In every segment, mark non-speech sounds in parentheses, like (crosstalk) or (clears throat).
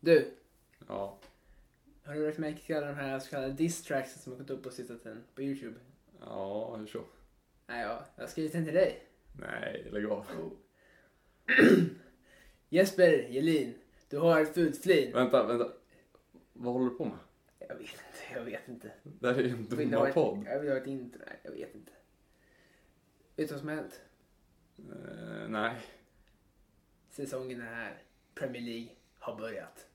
Du, Ja. har du lagt märke till alla de här så kallade diss tracks som har gått upp på sista tiden på Youtube? Ja, hur så? Nej, ja, jag har skrivit en till dig. Nej, lägg av. (clears throat) Jesper Jelin, du har ett fult flin. Vänta, vänta. Vad håller du på med? Jag vet inte, jag vet inte. Det här är ju en domarpodd. jag vill ha ett intro. Nej, jag vet inte. Vet du vad som har hänt? Eh, nej. Säsongen är här. Premier League har börjat.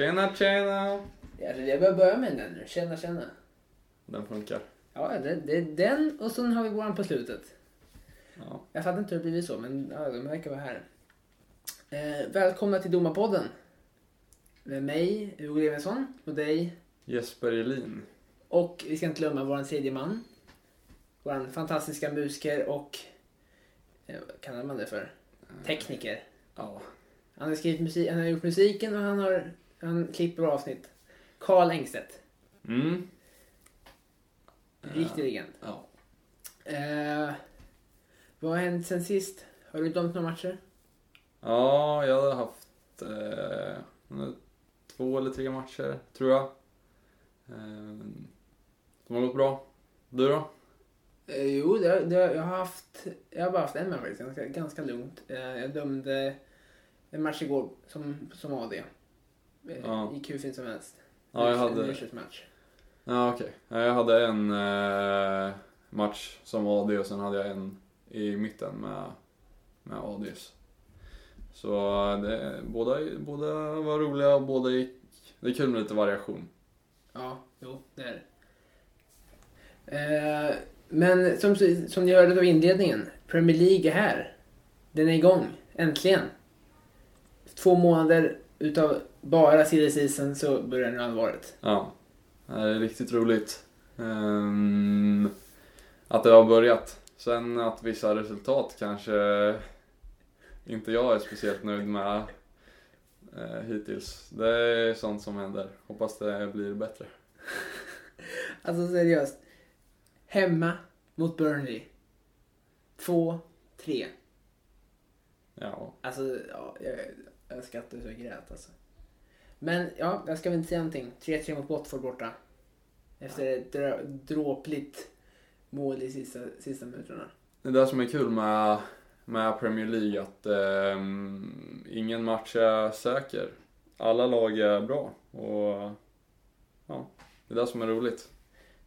Tjena, tjena. Jag börjar börja med den nu. Tjena, tjena. Den funkar. Ja, det, det är den och sen har vi våran på slutet. Ja. Jag fattar inte hur det blivit så, men ja, de verkar vara här. Eh, välkomna till Domarpodden. Med mig, Hugo Levensson, och dig. Jesper Elin. Och vi ska inte glömma våran tredje man. Våran fantastiska musiker och... Eh, vad kallar man det för? Tekniker. Ja. Han har, skrivit musik, han har gjort musiken och han har han klipper avsnitt. Karl Engstedt. Mm. Riktig legend. Ja. Eh, vad har hänt sen sist? Har du dömt några matcher? Ja, jag hade haft eh, två eller tre matcher, tror jag. Eh, de har gått bra. Du då? Eh, jo, det, det, jag har haft... Jag har bara haft en match faktiskt, ganska, ganska lugnt. Eh, jag dömde en match igår som, som AD. Eh, Ja. Hur fint som helst. Ja, jag En hade... match. Ja, okej. Ja, Jag hade en eh, match som AD och sen hade jag en i mitten med, med ADs. Så det, båda, båda var roliga och båda gick... Det är kul med lite variation. Ja, jo, det är det. Eh, men som, som ni hörde av inledningen, Premier League är här. Den är igång, äntligen. Två månader utav bara season så börjar nu allvaret. Ja, det är riktigt roligt. Ehm, att det har börjat. Sen att vissa resultat kanske inte jag är speciellt nöjd med eh, hittills. Det är sånt som händer. Hoppas det blir bättre. (laughs) Alltså seriöst. Hemma mot Burnley. Två, tre. Ja, Alltså, ja, jag, skrattar så jag grät alltså. Men ja, jag ska väl inte säga någonting. 3-3 mot Watford borta. Efter ett dra- dråpligt mål i sista, sista minuterna. det är det som är kul med, med Premier League att ehm, ingen match är säker. Alla lag är bra och ja, det är det som är roligt.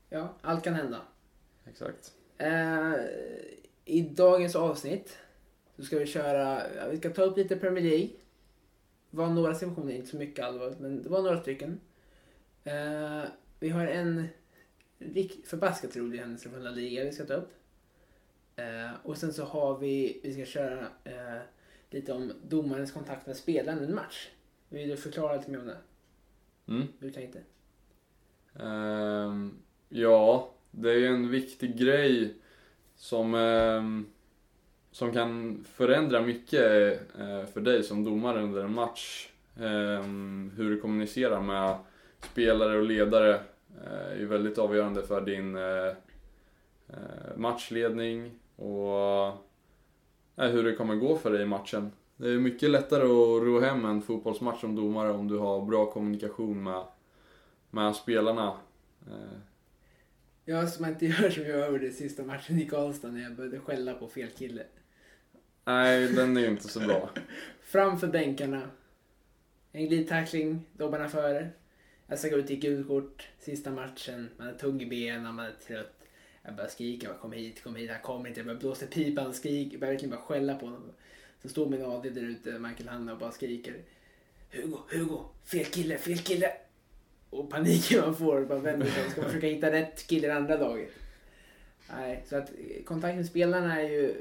Ja, allt kan hända. Exakt. Eh, I dagens avsnitt så ska vi köra, vi ska ta upp lite Premier League. Var några situationer, inte så mycket allvarligt, men det var några stycken. Eh, vi har en förbaskat rolig händelse från La Liga vi ska ta upp. Eh, och sen så har vi, vi ska köra eh, lite om domarens kontakt med spelaren i en match. Vill du förklara lite mer om det? Mm. Hur du tänkte? Ehm, ja, det är ju en viktig grej som, ehm, som kan förändra mycket eh, för dig som domare under en match. Ehm, hur du kommunicerar med spelare och ledare eh, är ju väldigt avgörande för din eh, matchledning och hur det kommer gå för dig i matchen. Det är mycket lättare att ro hem en fotbollsmatch som domare om du har bra kommunikation med, med spelarna. Jag Ja, man inte gör som jag gjorde i sista matchen i Karlstad när jag började skälla på fel kille nej, den är ju inte så bra. (laughs) Framför bänkarna. En glidtackling, dobbarna före. Jag ska gå ut i gult sista matchen. Man är tung i benen, man är trött. Jag börjar skrika, jag kom hit, kom hit, han kommer inte. Jag börjar blåsa pipan, skrik, jag börjar verkligen bara skälla på honom. Så står min AD där ute, Michael Hanna, och bara skriker. Hugo, Hugo, fel kille, fel kille! Och paniken man får, bara vänder sig Ska man försöka hitta rätt kille andra dagen? Nej, så att eh, kontakt med spelarna är ju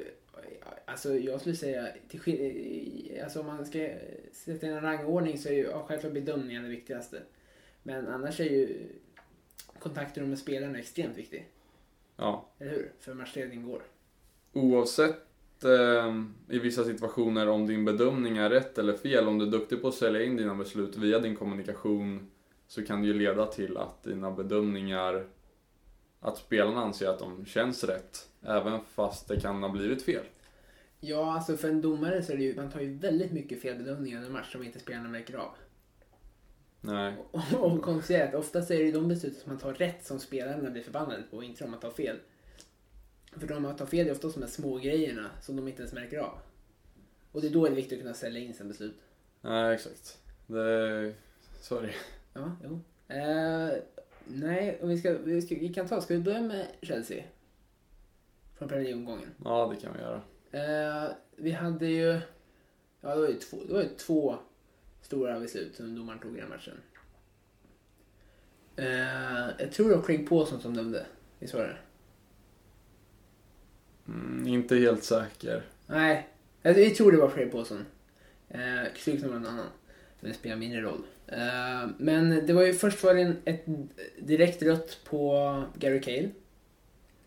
Alltså jag skulle säga, till, alltså om man ska sätta in en rangordning så är ju ja, självklart bedömningen det viktigaste. Men annars är ju kontakten med spelarna extremt viktig. Ja, Eller hur? För matchledning går. oavsett eh, i vissa situationer om din bedömning är rätt eller fel, om du är duktig på att sälja in dina beslut via din kommunikation så kan det ju leda till att dina bedömningar, att spelarna anser att de känns rätt, även fast det kan ha blivit fel. Ja, alltså för en domare så är det ju, man tar ju väldigt mycket felbedömningar i en match som inte spelarna märker av. Nej, Och, och konstigt är att oftast är det ju de beslut som man tar rätt som spelarna blir förbannade på och inte de man tar fel. För de man tar fel är oftast de här små grejerna som de inte ens märker av. Och det är då det är viktigt att kunna sälja in sina beslut. nej exakt. Det, det. Ja, jo. Eh, nej, om vi, ska, vi, ska, vi kan ta, ska vi börja med Chelsea? Från Premier League-omgången. Ja, det kan vi göra. Eh, vi hade ju, ja det var ju två, det var ju två stora beslut som domaren tog i den matchen. Eh, jag tror det var Craig Pawson som dömde, visst var det? Mm, inte helt säker. Nej, jag, jag tror det var Craig Pawson. Eh, Kryg någon annan. Men det spelar mindre roll. Eh, men det var ju först var det en, ett direkt rött på Gary Cale.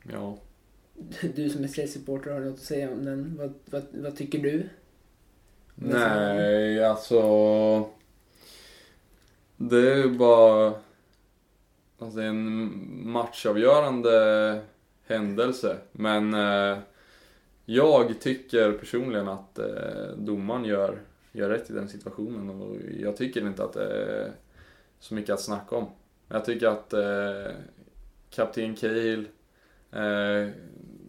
Ja. Du som är Chelsea-supporter har något att säga om den. Vad, vad, vad tycker du? Nej, alltså... Det är ju bara... Alltså det är en matchavgörande händelse. Men eh, jag tycker personligen att eh, domaren gör, gör rätt i den situationen. Och jag tycker inte att det är så mycket att snacka om. Jag tycker att eh, kapten Cahill eh,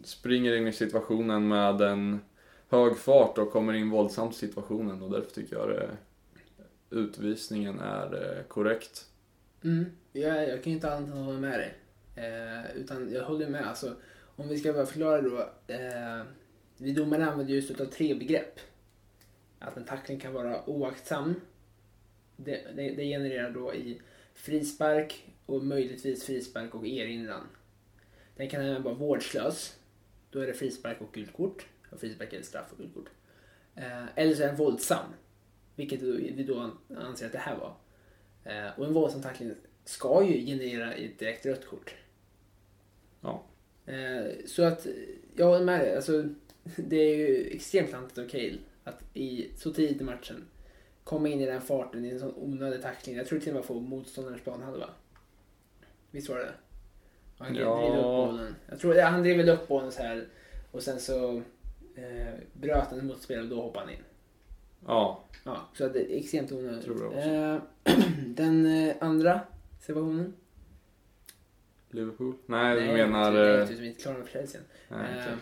springer in i situationen med en hög fart och kommer in våldsamt i situationen och därför tycker jag det, utvisningen är eh, korrekt. Mm. Jag, jag kan ju inte annat än hålla med dig. Eh, utan jag håller med. Alltså, om vi ska bara förklara då. Eh, vi domare använder just utav tre begrepp. Att en tackling kan vara oaktsam. Det, det, det genererar då i frispark och möjligtvis frispark och erinran. Den kan även vara vårdslös. Då är det frispark och gult kort. Och frispark eller straff och gult kort. Eh, eller så är den våldsam. Vilket vi då anser att det här var. Eh, och en våldsam tackling ska ju generera ett direkt rött kort. Ja. Eh, så att, jag håller med dig. Alltså, (laughs) det är ju extremt klantigt av Cale att i, så tidigt i matchen komma in i den farten i en sån onödig tackling. Jag tror till och med få motståndarens planhalva. Visst var det Han Ja. drev upp bollen. Jag tror han drev väl upp bollen så här och sen så eh, bröt han mot spelare och då hoppade han in. Ja, Ja, så att det är extremt onödigt. Tror jag också. Eh, (clears throat) den eh, andra situationen. Liverpool? Nej, du Nej, menar... jag eh, tror inte klara med Chelsea nej. Eh,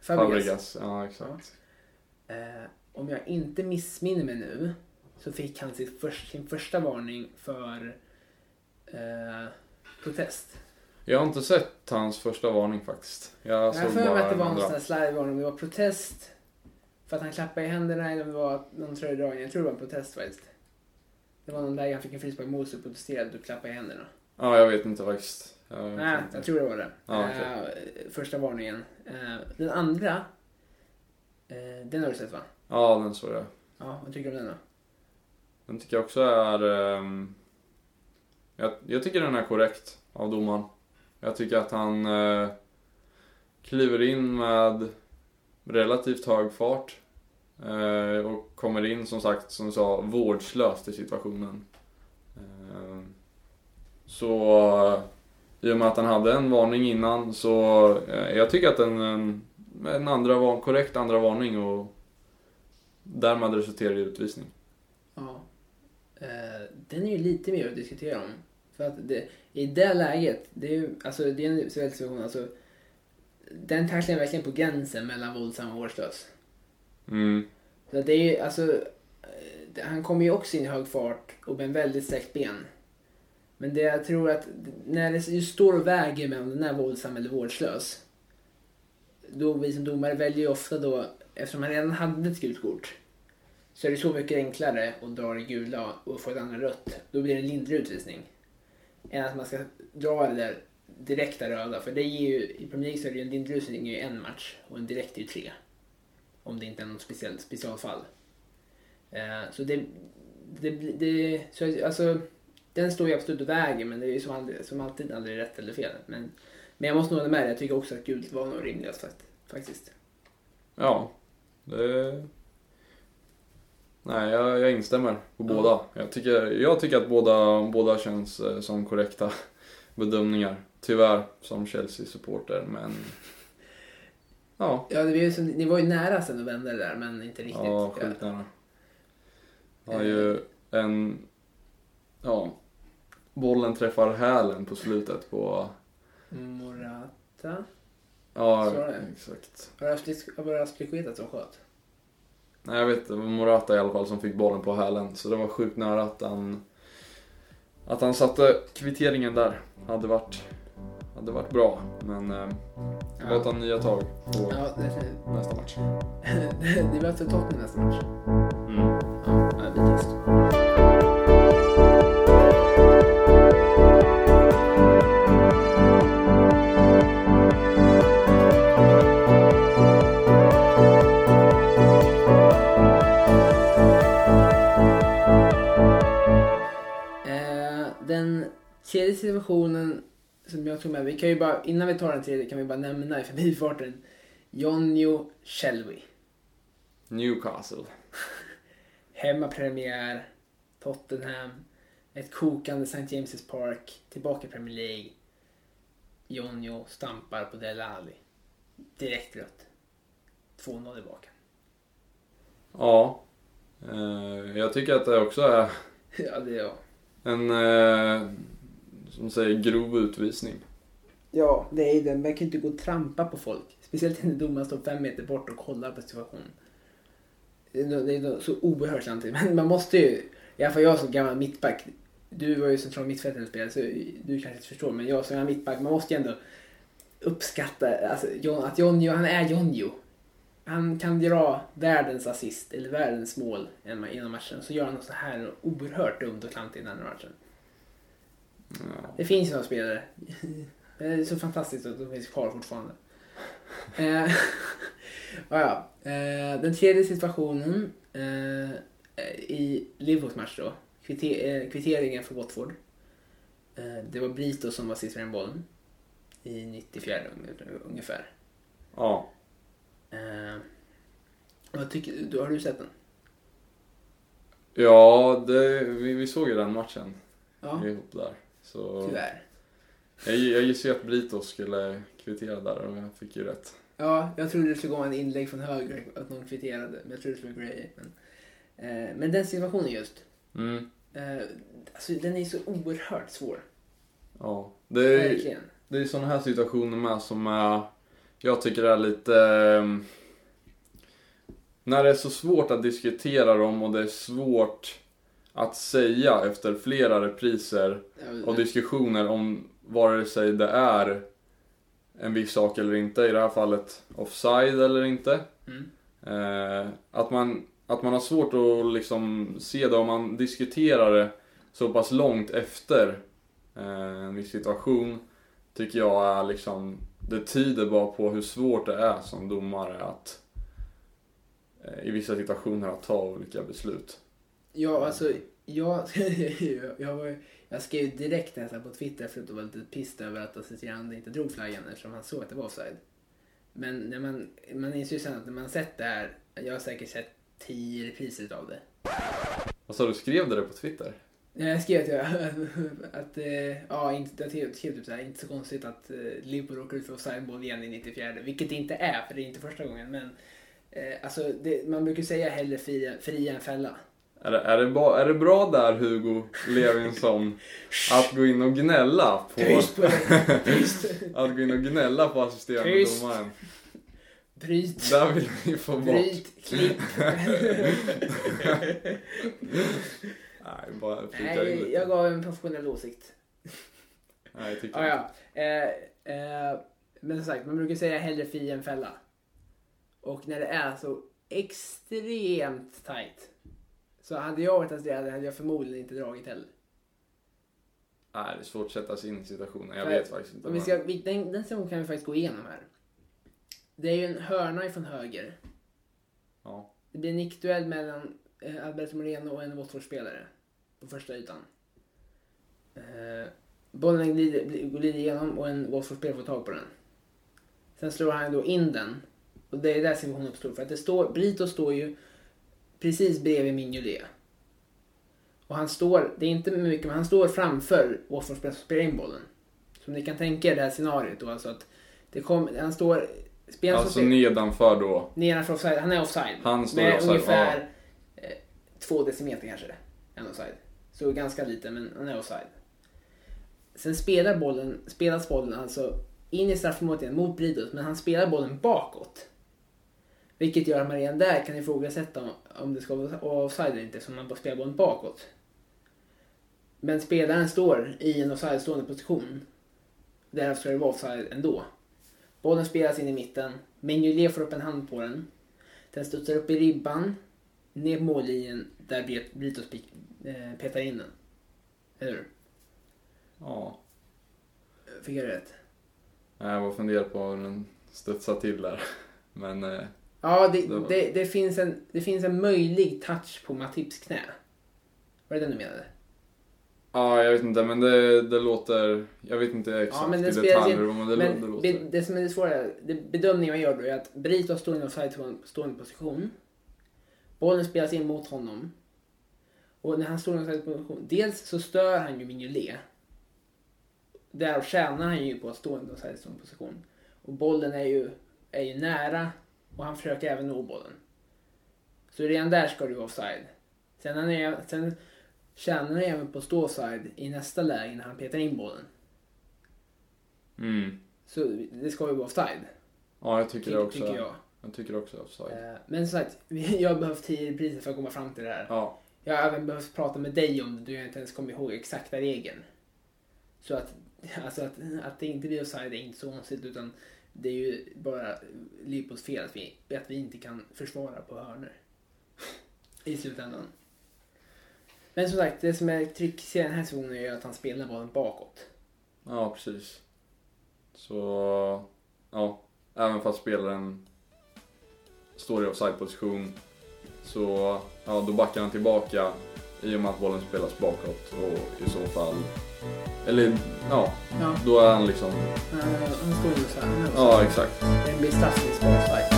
Fabregas. Ja, exakt. Eh, om jag inte missminner mig nu så fick han sitt först, sin första varning för eh, protest. Jag har inte sett hans första varning faktiskt. Jag Jag såg mig bara att det var en sån här slarvvarning. Det var protest för att han klappade i händerna eller om det var någon tröjdragning. Jag tror det var en protest faktiskt. Det var någon läge han fick en frispark mot sig och protesterade och klappade i händerna. Ja, jag vet inte faktiskt. Jag vet Nej, inte. jag tror det var det. Ja, okej. Eh, första varningen. Eh, den andra, eh, den har du sett va? Ja, den såg jag. Ja, vad tycker du om den då? Den tycker jag också är... ehm, jag, jag tycker den är korrekt av domaren. Jag tycker att han eh, kliver in med relativt hög fart. eh, och kommer in som sagt, som du sa, vårdslöst i situationen. Eh, så eh, i och med att han hade en varning innan så eh, jag tycker att en, en, en andra, var- korrekt andra varning och därmed resulterar i utvisning. Ja. Eh, den är ju lite mer att diskutera om. För att det, i det läget, det är ju, alltså det är en speciell situation, alltså den tacklingen är verkligen på gränsen mellan våldsam och vårdslös. Mm. Så att det är ju, alltså, eh, han kommer ju också in i hög fart och med en väldigt sträckt ben. Men det jag tror att när det står och väger om den är våldsam eller vårdslös. Då vi som domare väljer ju ofta då, eftersom han redan hade ett gult kort. Så är det så mycket enklare att dra det gula och få ett andra rött. Då blir det en lindrig utvisning. Än att man ska dra det där direkta röda. För det ger ju, i Premier League så är det ju en lindrig är ju en match och en direkt är ju tre. Om det inte är något speciellt specialfall. Eh, så det, det, det så alltså, den står ju absolut och väger men det är ju som, aldrig, som alltid aldrig rätt eller fel. Men, men jag måste nog hålla med dig, jag tycker också att gult var nog rimligast faktiskt. Ja, det... Nej, jag, jag instämmer på Ja. båda. Jag tycker, jag tycker att båda, båda känns eh, som korrekta (laughs) bedömningar. Tyvärr, som Chelsea-supporter, men... (laughs) Ja, Ja, det var så, ni var ju nära sen att vända det där men inte riktigt. ja sjukt nära. Det var ju en... Ja. Bollen träffar hälen på slutet på... Morata. Ja, exakt. Var det Aspilicueta som sköt? Nej, jag vet det var Morata i alla fall som fick bollen på hälen. Så det var sjukt nära att han... Att han satte kvitteringen där. Hade varit, hade varit bra. Men eh, Ja. låt han nya tag på Ja, det, nästa match. (laughs) det möter Tottenham nästa match. Mm. Tredje situationen som jag tog med, vi kan ju bara, innan vi tar den tredje kan vi bara nämna i förbifarten Jonjo Shelby. Newcastle. (laughs) Hemmapremiär, Tottenham, ett kokande St. James' Park, tillbaka i Premier League. Jonjo stampar på Dele Alli. Direkt rött. 2-0 i baken. Ja. Eh, jag tycker att det också är (laughs) ja, det är jag. en, eh, som säger, grov utvisning. Ja, det är det. Man kan ju inte gå och trampa på folk. Speciellt när domaren står fem meter bort och kollar på situationen. Det är, det är så oerhört samtidigt. (laughs) Men man måste ju, i alla fall jag som gammal mittback. Du var ju central mittfältare så du kanske inte förstår. Men jag som gammal mittback, man måste ju ändå uppskatta alltså, att Jonjo, han är Jonjo. Han kan dra världens assist eller världens mål genom genom matchen. Så gör han något så här oerhört dumt och klantigt i den här matchen. Ja. Det finns ju några spelare. Det är så fantastiskt att de finns kvar fortfarande. Eh, (laughs) ja. Eh, den tredje situationen eh, i Liverpools match då. Kvitter, eh, kvitteringen för Watford. Eh, det var Brito som var sist med bollen. I 94 un- ungefär. ja. Eh, vad tycker du? Har du sett den? Ja, det, vi, vi såg ju den matchen Ja, ihop där. Så tyvärr. jag, jag gissade ju att Brito skulle kvittera där och jag fick ju rätt. Ja, jag trodde det skulle gå en inlägg från höger, att någon kvitterade. Men jag trodde det skulle vara Gray. Men, eh, men den situationen just. Mm. Eh, alltså, den är så oerhört svår. Ja. Det är, Verkligen. det är sådana här situationer med som är, jag tycker är lite... ehm, när det är så svårt att diskutera dem och det är svårt att säga efter flera repriser och diskussioner om vare sig det är en viss sak eller inte, i det här fallet offside eller inte. Mm. Eh, att, man, att man har svårt att liksom se det om man diskuterar det så pass långt efter eh, en viss situation tycker jag är liksom, det tyder bara på hur svårt det är som domare att eh, i vissa situationer att ta olika beslut. Ja, alltså, jag, (laughs) jag, var, jag skrev direkt nästan på Twitter för att vara lite pissed över att assisterande inte drog flaggan eftersom han såg att det var offside. Men när man, man inser ju sen att när man sett det här, jag har säkert sett tio repriser av det. Vad sa du, skrev du det på Twitter? Jag skrev att, jag, (laughs) att eh, ja, inte, jag skrev typ så här, inte så konstigt att eh, Liverpool råkar ut för offside-mål igen i 94, vilket det inte är, för det är inte första gången. Men eh, alltså, det, man brukar säga hellre fria, fria än fälla. Är det, är, det ba, är det bra där Hugo Levinsson att gå in och gnälla på, att gå in och gnälla på assisterande Tyst. domaren? Bryt! Där vill vi få bort. Bryt! Klipp! Nej, bara Nej, jag gav en professionell åsikt. Nej, jag tycker Ah, ja. eh, eh, men som sagt, man brukar säga hellre fria än fälla. Och när det är så extremt tight så hade jag varit assisterande hade jag förmodligen inte dragit heller. Nej, det är svårt att sätta sig in i situationen. Jag Nej, vet faktiskt inte. Om vi ska, vi, den, den situationen kan vi faktiskt gå igenom här. Det är ju en hörna ifrån höger. Ja. Det blir en nickduell mellan eh, Alberto Moreno och en Watford-spelare på första ytan. Eh, bollen glider, glider igenom och en Watford-spelare får tag på den. Sen slår han då in den. Och det är där situationen uppstår. För att det står, Brito står ju precis bredvid Mignolet. Och han står, det är inte mycket, men han står framför Watford-spelaren som spelar in bollen. Som ni kan tänka er det här scenariot då, alltså att det kom, han står, spelaren som Alltså spelar- nedanför då. Nedanför offside, han är offside. Han står med offside, ungefär eh, två decimeter kanske. En offside. Så ganska lite, men han är offside. Sen spelar bollen, spelas bollen alltså in i straffområdet igen mot Bridos, men han spelar bollen bakåt. Vilket gör att man redan där kan ifrågasätta om, om det ska vara offside eller inte, eftersom man bara spelar bollen bakåt. Men spelaren står i en offside-stående position. Därför ska det vara offside ändå. Bollen spelas in i mitten. Mignolet får upp en hand på den. Den studsar upp i ribban, ner på mållinjen där Brit- Britos eh, petar in den. Eller hur? Ja. Fick jag rätt? Jag var funderar på hur den studsar till där. Men eh, Ja, det, Det var- det, det, finns en, det finns en möjlig touch på Matips knä. Var det den du menade? ja, jag vet inte. Men det, det låter... Jag vet inte exakt men det i detaljer. in- Men det, Men det be, låter... det som är det svåra, det bedömningen man gör då är att Brito står i en offside-stående position. Bollen spelas in mot honom. Och när han står i en offside-position, dels så stör han ju Mignolet. Därav tjänar han ju på att stå i en offside-stående position. Och bollen är ju, är ju nära och han försöker även nå bollen. Så redan där ska du vara offside. Sen, han är, sen tjänar han även på att stå offside i nästa läge när han petar in bollen. Mm. Så det ska ju vara offside. Ja, jag tycker det Ty- också. tycker jag. Jag tycker också offside. Eh, Men som sagt, jag har behövt tio repriser för att komma fram till det här. Ja. Jag har även behövt prata med dig om det, jag inte ens kommer ihåg exakta regeln. Så att, (laughs) alltså att, att det inte blir offside är inte så konstigt, utan det är ju bara Lipos fel att vi, att vi inte kan försvara på hörnor. I slutändan. Men som sagt, det som är trick i den här situationen är ju att han spelar bollen bakåt. Ja, precis. Så, ja. Även fast spelaren står i offside-position så, ja, då backar han tillbaka i och med att bollen spelas bakåt och i så fall, eller ja, Ja, då är han liksom, han, står ju så här. ja exakt. Det blir offside.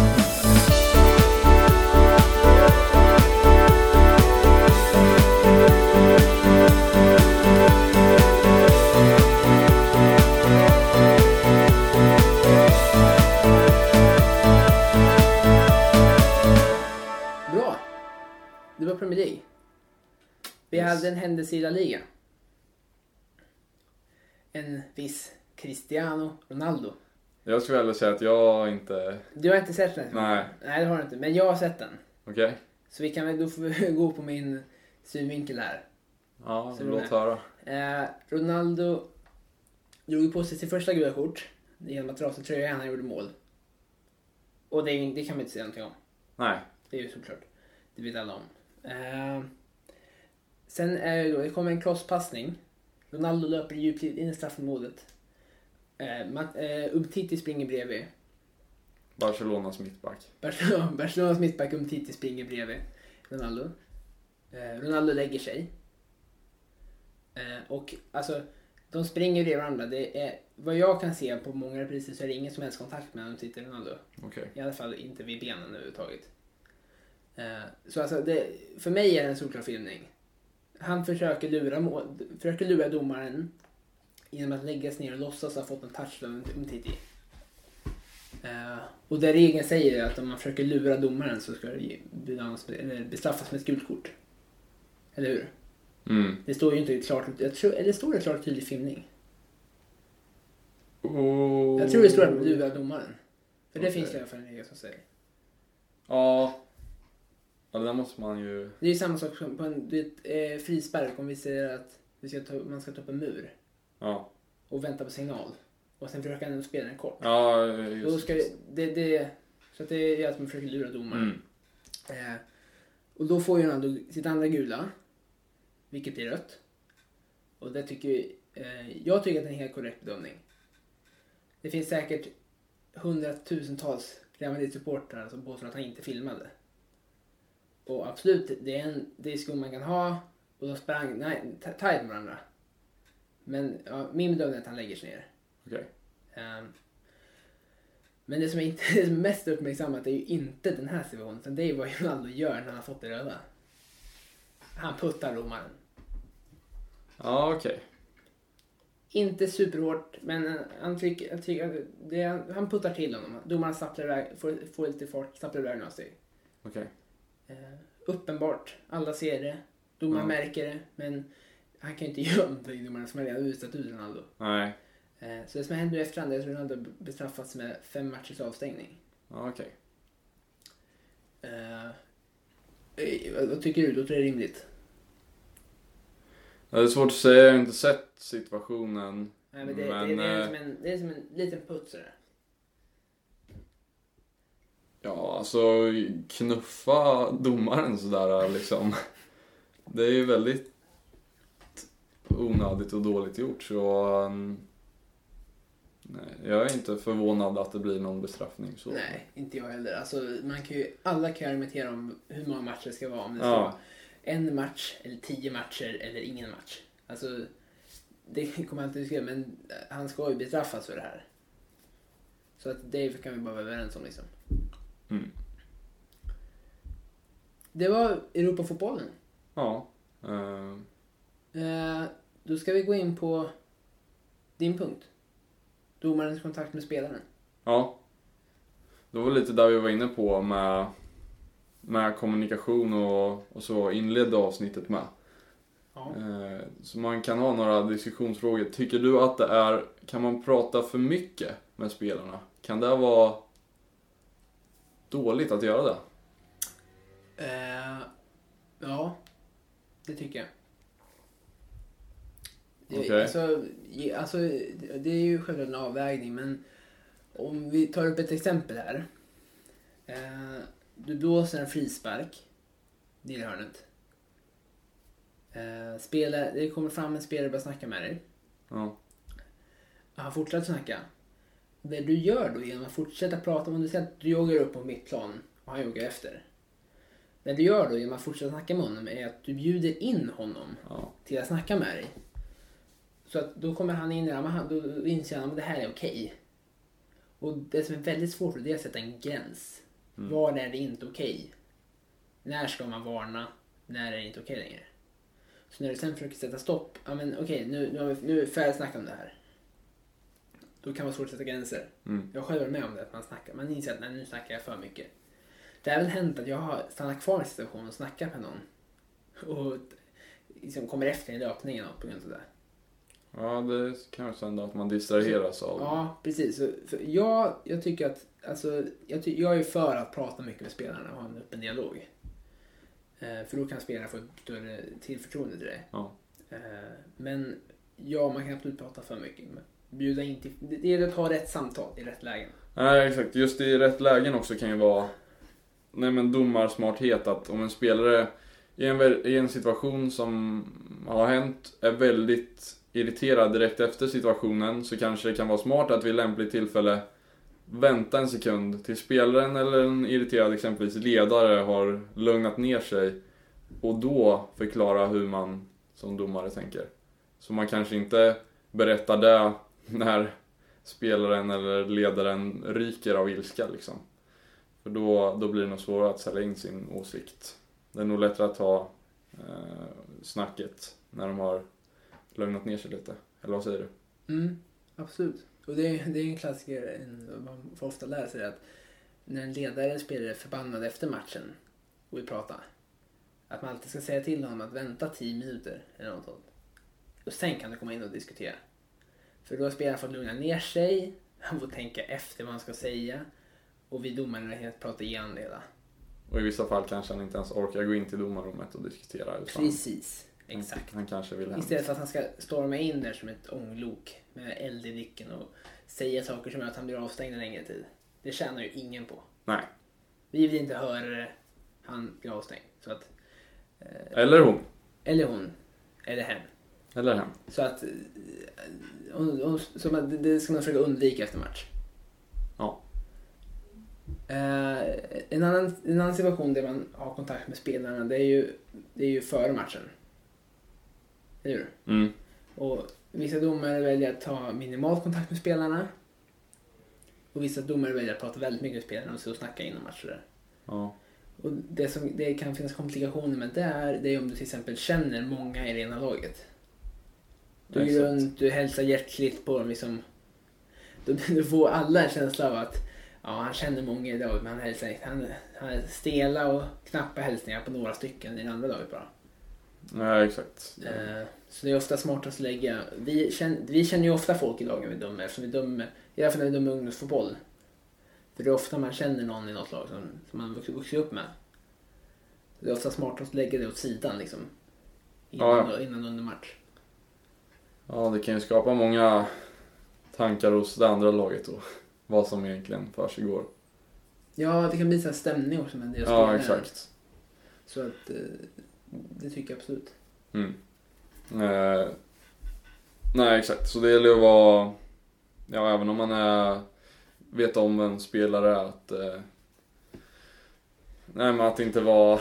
Bra. Det var Premier League. Vi Yes. hade en händelse i La Liga. En viss Cristiano Ronaldo. Jag skulle vilja säga att jag inte, Du har inte sett den? nej, Nej, det har du inte. Men jag har sett den. okej? Så vi kan väl, då får vi (laughs) gå på min synvinkel här. Ja, Så låt höra. Eh, Ronaldo drog på sig sitt första gula kort genom att rasa tröjan när han gjorde mål. Och det, det kan man inte säga någonting om. Nej, Det är ju såklart. Det vet alla om. Eh, sen är det då, det kommer en crosspassning. Ronaldo löper djupt in i straffområdet. Eh, Mat- eh, Umtiti springer bredvid. Barcelonas mittback. Barcelona, (laughs) Barcelonas mittback Umtiti springer bredvid Ronaldo. Eh, Ronaldo lägger sig. Eh, och alltså, de springer bredvid varandra. Det är, vad jag kan se på många repriser så är det ingen som helst kontakt mellan Umtiti och Ronaldo. Okej. I alla fall inte vid benen överhuvudtaget. Eh, så alltså, det, för mig är det en solklar filmning. Han försöker lura, mål, försöker lura domaren genom att lägga sig ner och låtsas ha fått en touch av Umtiti. Uh, och det regeln säger att om man försöker lura domaren så ska det bedömas eller bestraffas med ett gult kort. Eller hur? Mm. Det står ju inte klart, jag tror, eller står det klart tydlig filmning? Oh. Jag tror det står att man lurar domaren. För det Okej. finns det i alla fall en regel som säger. Ja. Ja, det där måste man ju... Det är samma sak som på en du vet, eh, frispark om vi säger att vi ska ta, man ska ta upp en mur Ja. och vänta på signal. Och sen försöka ändå spela den kort. Ja, Då just ska det, det, det, så att det är att man försöker lura domaren. Mm. Eh, och då får ju Ronaldo sitt andra gula, vilket blir rött. Och det tycker eh, jag tycker att det är en helt korrekt bedömning. Det finns säkert hundratusentals Real Madrid-supportrar som påstår att han inte filmade. Och absolut, det är en diskussion man kan ha. Och de sprang nej, ta- tajt med varandra. Men ja, min bedömning är att han lägger sig ner. Okej. Ehm, men det som är inte, (laughs) det som är mest uppmärksammat är ju inte den här situationen. Utan det är vad Ronaldo gör när han har fått det röda. Han puttar domaren. Ja, okej. Inte superhårt, men han tycker, jag tycker det, han puttar till honom. Domaren stapplar iväg, får, får lite fart, stapplar iväg några steg. Okej. Eh, uppenbart, alla ser det. Domaren Ja. märker det, men han kan ju inte (laughs) göra någonting, domaren redan utsatt ut Ronaldo. Nej. Eh, så det som hänt nu efterhand är att Ronaldo bestraffats med fem matchers avstängning. Okej. Eh, eh, vad- tycker du? Låter det rimligt? Det är svårt att säga, jag har inte sett situationen. Nej, men det, Men, det, det, är eh, som en, det är som en liten putt sådär. Ja, alltså knuffa domaren sådär liksom. (laughs) Det är ju väldigt onödigt och dåligt gjort så... um, Nej, jag är inte förvånad att det blir någon bestraffning så. Nej, inte jag heller. Alltså, man kan ju, alla kan ju argumentera om hur många matcher det ska vara. Om det ska Ja. vara en match, eller tio matcher, eller ingen match. Alltså, det (laughs) kommer alltid diskutera, men han ska ju bestraffas för det här. Så att det kan vi bara vara överens om liksom. Mm. Det var Europafotbollen. Ja. eh, Eh, då ska vi gå in på din punkt. Domarens kontakt med spelaren. ja. Det var lite där vi var inne på med, med kommunikation och, och så inledde avsnittet med. Ja. Eh, Så man kan ha några diskussionsfrågor. Tycker du att det är, kan man prata för mycket med spelarna? Kan det vara dåligt att göra det? Eh, ja, det tycker jag. Det, Okej. alltså, alltså, det är ju självklart en avvägning, men om vi tar upp ett exempel här. Eh, du blåser en frispark, är hörnet. Eh, spelare, det kommer fram en spelare och börjar snacka med dig. Ja. Han fortsätter snacka. Det du gör då genom att fortsätta prata, om du säger att du joggar upp på mittplan och han joggar efter. Det du gör då genom att fortsätta snacka med honom är att du bjuder in honom ja. till att snacka med dig. Så att då kommer han in i det här, då inser han att det här är okej. Och det som är väldigt svårt det är att sätta en gräns. Mm. Var är det inte okej? När ska man varna? När är det inte okej längre? Så när du sen försöker sätta stopp, ja men okej nu, nu, har vi, nu är vi färdigsnackat om det här. Då kan det vara svårt att sätta gränser. Mm. Jag har själv varit med om det, att man snackar, man inser att nej, nu snackar jag för mycket. Det har väl hänt att jag har stannat kvar i en situation och snackat med någon. Och liksom kommer efter i löpningen på grund av det. ja, det kan ju hända att man distraheras av. Ja, precis. För jag, jag tycker att, alltså, jag, ty, jag är för att prata mycket med spelarna och ha en öppen dialog. Eh, för då kan spelarna få ett större tillförtroende till dig. Ja. Eh, men ja, man kan absolut prata för mycket. Men bjuda in till, det gäller att ha rätt samtal i rätt lägen. Nej, exakt. Just i rätt lägen också kan ju vara nej, men domarsmarthet att om en spelare i en, i en situation som har hänt är väldigt irriterad direkt efter situationen så kanske det kan vara smart att vid lämpligt tillfälle vänta en sekund till spelaren eller en irriterad exempelvis ledare har lugnat ner sig och då förklara hur man som domare tänker. Så man kanske inte berättar det när spelaren eller ledaren ryker av ilska liksom. För då, då blir det nog svårare att sälja in sin åsikt. Det är nog lättare att ta eh, snacket när de har lugnat ner sig lite. Eller vad säger du? Mm, absolut. Och det är, det är en klassiker, en, man får ofta lära sig att när en ledare eller spelare är förbannad efter matchen och vill prata. Att man alltid ska säga till honom att vänta 10 minuter eller något sånt. Och sen kan du komma in och diskutera. För då har spelaren fått lugna ner sig, han får tänka efter vad han ska säga och vi domare har helt prata igenom det hela. Och i vissa fall kanske han inte ens orkar gå in till domarrummet och diskutera. Utan Precis, exakt. Han, han kanske vill hem. Istället för att han ska storma in där som ett ånglok med eld i blicken och säga saker som gör att han blir avstängd en längre tid. Det tjänar ju ingen på. Nej. Vi vill inte höra han blir avstängd. Så att, Eller hon. eller hon, eller hen. Eller hen. Så att, eh, och, och, så man, det- ska man försöka undvika efter match. Ja. Eh, en, annan, en annan situation där man har kontakt med spelarna det är ju, det är ju före matchen. Eller hur? Mm. Och vissa domare väljer att ta minimal kontakt med spelarna. Och vissa domare väljer att prata väldigt mycket med spelarna och så snacka innan matcher. Ja. Och det som det kan finnas komplikationer med det är, det är om du till exempel känner många i det ena laget. Du går runt, du hälsar hjärtligt på dem liksom. Då (laughs) får alla en känsla av att ja, han känner många i laget men han hälsar inte. Han, han är stela och knappa hälsningar på några stycken i det andra laget bara. Nej, exakt. Eh, Så det är ofta smartast att lägga... Vi känner, vi känner ju ofta folk i lagen vi dömer eftersom vi dömer, i alla fall när vi dömer ungdomsfotboll. För det är ofta man känner någon i något lag som, som man vuxit, vuxit upp med. Det är ofta smartast att lägga det åt sidan liksom. Innan, Ja, innan under match. Ja, det kan ju skapa många tankar hos det andra laget då. Vad som egentligen försiggår. Ja, det kan bli så här stämning också med del Ja, exakt. Så att eh, det tycker jag absolut. Mm. Eh, nej, exakt. Så det gäller att vara, ja även om man är, vet om en spelare att, eh, nej men att inte vara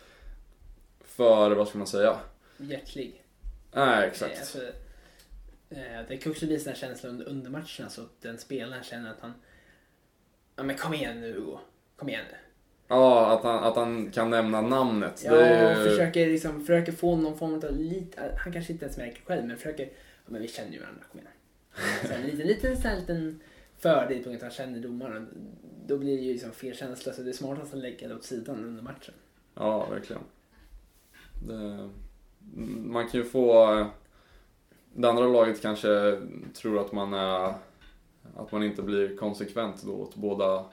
(laughs) för, vad ska man säga? Hjärtlig. Nej, Eh, exakt. Alltså, eh, det kan också visa en känsla under, matchen så att den spelaren känner att han... Ja men kom igen nu Hugo. Kom igen nu. Ja, att han, att han kan nämna namnet. Ja, ju, försöker, liksom, försöker få någon form av lite... Han kanske inte ens märker själv men försöker... Ja men vi känner ju varandra, kom igen. Så en liten, liten, så här liten fördel på grund av att han känner domaren. Då blir det ju liksom fel känsla så det är smartast att lägga det åt sidan under matchen. Ja, verkligen. Det, man kan ju få... Det andra laget kanske tror att man är... Att man inte blir konsekvent då åt båda,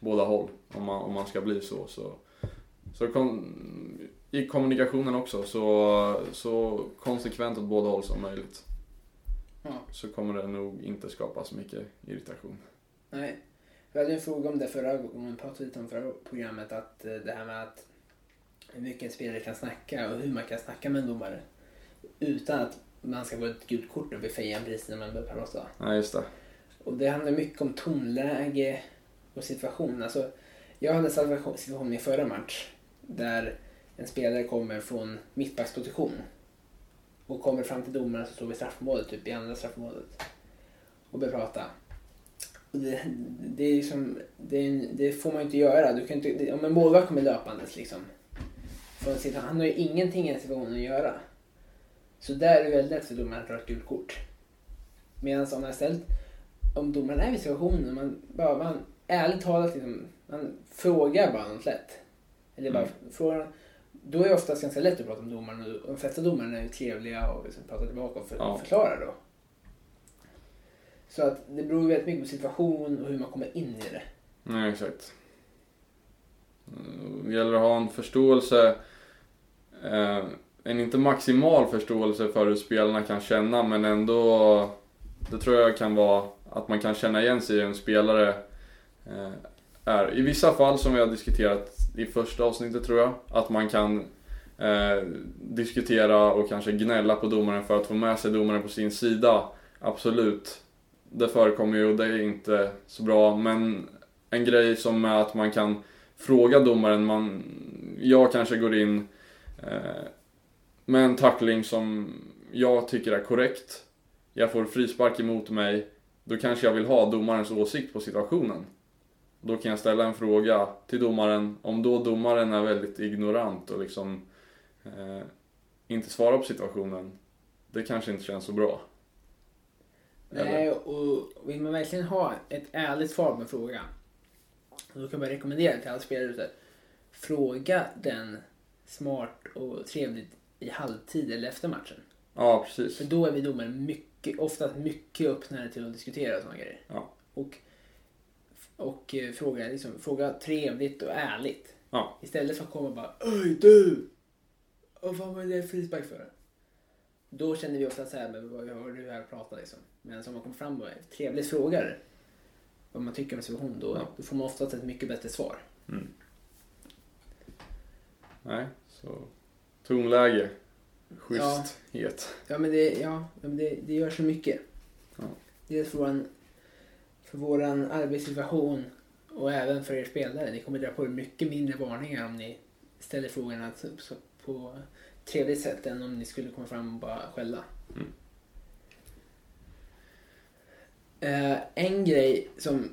båda håll. Om man, om man ska bli så. Så, så kon, i kommunikationen också så, så konsekvent åt båda håll som möjligt. Ja. Så kommer det nog inte skapa så mycket irritation. Nej. Vi hade en fråga om det förra gången, vi pratade lite om förra programmet, att eh, det här med att hur mycket en spelare kan snacka och hur man kan snacka med en domare. Utan att man ska få ett gult kort och bli fejad precis när man börjar prata. Nej, just det. Och det handlar mycket om tonläge och situation. Alltså, jag hade en situation- i förra match där en spelare kommer från mittbacksposition och kommer fram till domaren som står vid straffområdet, typ i andra straffområdet och börjar prata. Och det, det, är liksom, det, det får man ju inte göra. Du kan inte, om en målvakt kommer löpandes liksom. Från sin, han har ju ingenting i situationen att göra. Så där är det väldigt lätt för domaren att dra ett gult kort. Medan om man istället om domaren är i situationen, man bara, man ärligt talat liksom, man frågar bara något lätt. Eller bara Mm. frågar, då är det oftast ganska lätt att prata med domaren och de flesta domarna är ju trevliga och liksom pratar tillbaka och för, Ja. förklarar då. Så att det beror väldigt mycket på situation och hur man kommer in i det. Nej, exakt. Eh, Det gäller att ha en förståelse, eh, en inte maximal förståelse för hur spelarna kan känna men ändå, det tror jag kan vara att man kan känna igen sig i en spelare eh, är. I vissa fall som vi har diskuterat i första avsnittet tror jag, att man kan eh, diskutera och kanske gnälla på domaren för att få med sig domaren på sin sida. Absolut. Det förekommer ju och det är inte så bra men en grej som är att man kan fråga domaren, man, jag kanske går in Eh, med en tackling som jag tycker är korrekt. Jag får frispark emot mig. Då kanske jag vill ha domarens åsikt på situationen. Då kan jag ställa en fråga till domaren. Om då domaren är väldigt ignorant och liksom eh, inte svarar på situationen. Det kanske inte känns så bra. Nej, och vill man verkligen ha ett ärligt svar på en fråga. Då kan man rekommendera till alla spelare. Fråga den smart och trevligt i halvtid eller efter matchen. Ja, precis. För då är vi domare mycket, oftast mycket öppnare till att diskutera sådana grejer. Ja. Och, och eh, fråga, liksom, fråga trevligt och ärligt. Ja. Istället för att komma och bara Öj du! Vad fan var det frispark för? Då känner vi ofta så här, men vad har du här och pratar liksom. Men om man kommer fram och trevligt frågar vad man tycker om situationen, då, Ja. då får man oftast ett mycket bättre svar. Mm. Nej, så tonläge. Schyssthet. Ja men det, ja, men det, det gör så mycket. Ja. Dels för våran, för våran arbetssituation Och även för er spelare. Ni kommer dra på er mycket mindre varningar om ni ställer frågorna så- på trevligt sätt än om ni skulle komma fram och bara skälla. Mm. Eh, en grej som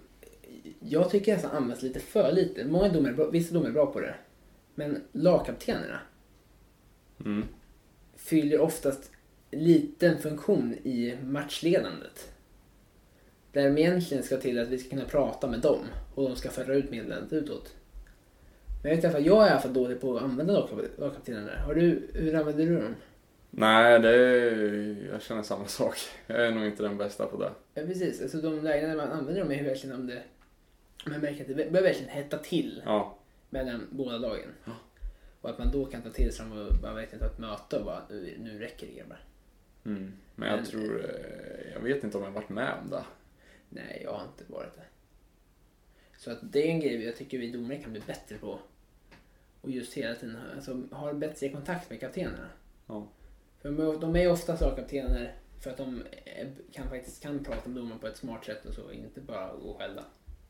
jag tycker nästan används lite för lite. Många domare, vissa domare är bra på det. Men lagkaptenerna Mm. fyller oftast liten funktion i matchledandet. Där de egentligen ska till att vi ska kunna prata med dem och de ska föra ut meddelandet utåt. Men jag vet i alla fall, jag är i alla fall dålig på att använda lagkap- lagkaptenerna. Har du, hur använder du dem? Nej, det är, jag känner samma sak. Jag är nog inte den bästa på det. Ja precis, alltså de lägena man använder dem är verkligen om det man märker att det börjar verkligen hetta till Ja, mellan båda lagen. Ja. Och att man då kan ta till sig dem och bara verkligen ta ett möte och bara nu, nu räcker det grabbar. mm. men jag Men- tror, eh, jag vet inte om jag varit med om det. Nej, jag har inte varit det. Så att det är en grej jag tycker vi domare kan bli bättre på. Och just hela tiden alltså, ha bättre kontakt med kaptenerna. Ja. För de- de är ofta lagkaptener för att de är- kan faktiskt kan prata med domaren på ett smart sätt och så, inte bara gå och skälla.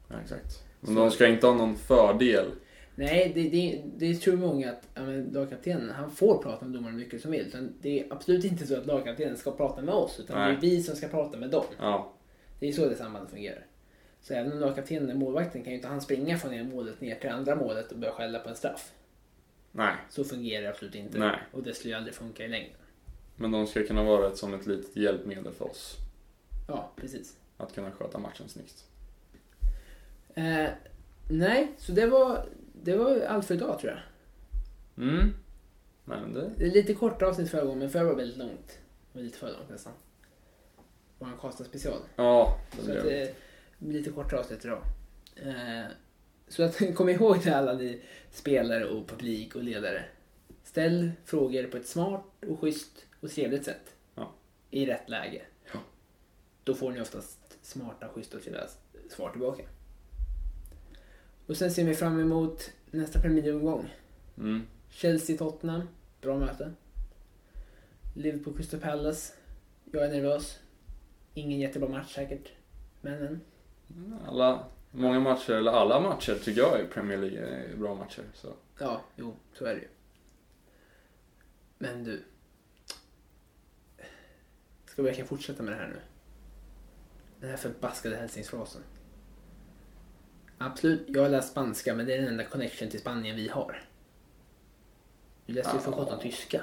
Ja, exakt. Men de ska inte ha någon fördel. Nej, det, det, det tror många att ja, lagkaptenen, han får prata med domaren mycket som vill. Utan det är absolut inte så att lagkaptenen ska prata med oss, utan Nej. det är vi som ska prata med dem. Ja, Det är så det sambandet fungerar. Så även om lagkaptenen är målvakten kan ju inte han springa från ena målet ner till andra målet och börja skälla på en straff. nej. Så fungerar det absolut inte. Nej. Och det skulle ju aldrig funka i längden. Men de ska kunna vara ett, som ett litet hjälpmedel för oss. Ja, precis. Att kunna sköta matchen snyggt. Eh, nej, så det var, det var allt för idag tror jag. Mm. Nej, men det... Det är lite korta avsnitt förra gången, men förra var väldigt långt. Det var lite för långt nästan. Vår Karlstad special. Ja, det Så att det blir lite kortare avsnitt idag. Eh, så att (laughs) kom ihåg det alla ni spelare och publik och ledare. Ställ frågor på ett smart och schysst och trevligt sätt. Ja. I rätt läge. Ja. Då får ni oftast smarta, schyssta och trevliga svar tillbaka. Och sen ser vi fram emot nästa Premier League-omgång. Mm. Chelsea-Tottenham. Bra möte. Liverpool Crystal Palace. Jag är nervös. Ingen jättebra match säkert. Men en. Alla, många matcher, eller alla matcher tycker jag i Premier League är bra matcher. Så. Ja, jo, så är det ju. Men du. Ska vi verkligen fortsätta med det här nu? Den här förbaskade hälsningsfrasen. Absolut, jag har läst spanska men det är den enda connection till Spanien vi har. Du läste ju för sjutton tyska.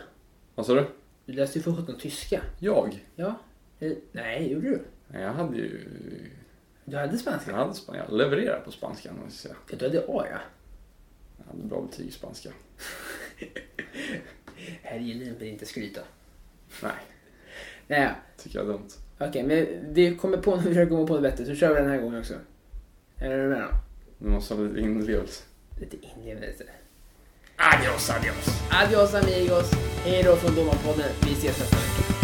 Vad sa du? Du läste ju för sjutton tyska. Jag? Ja. Eh, Nej, gjorde du? Nej, Jag hade ju... Du hade spanska? Jag hade span- jag levererade på spanska, måste jag säga. Ja, du hade A ja. Jag hade bra betyg i spanska. (laughs) Här gillar inte inte skryta. Nej, Nej, tycker jag är dumt. okej, men vi kommer på, (laughs) vi försöker komma på något vettigt så kör vi den här gången också. Är du med då? Du måste ha lite inlevelse. Lite inlevelse. Adios, adios! Adios amigos! Hej då från Domarpodden. Vi ses nästa vecka.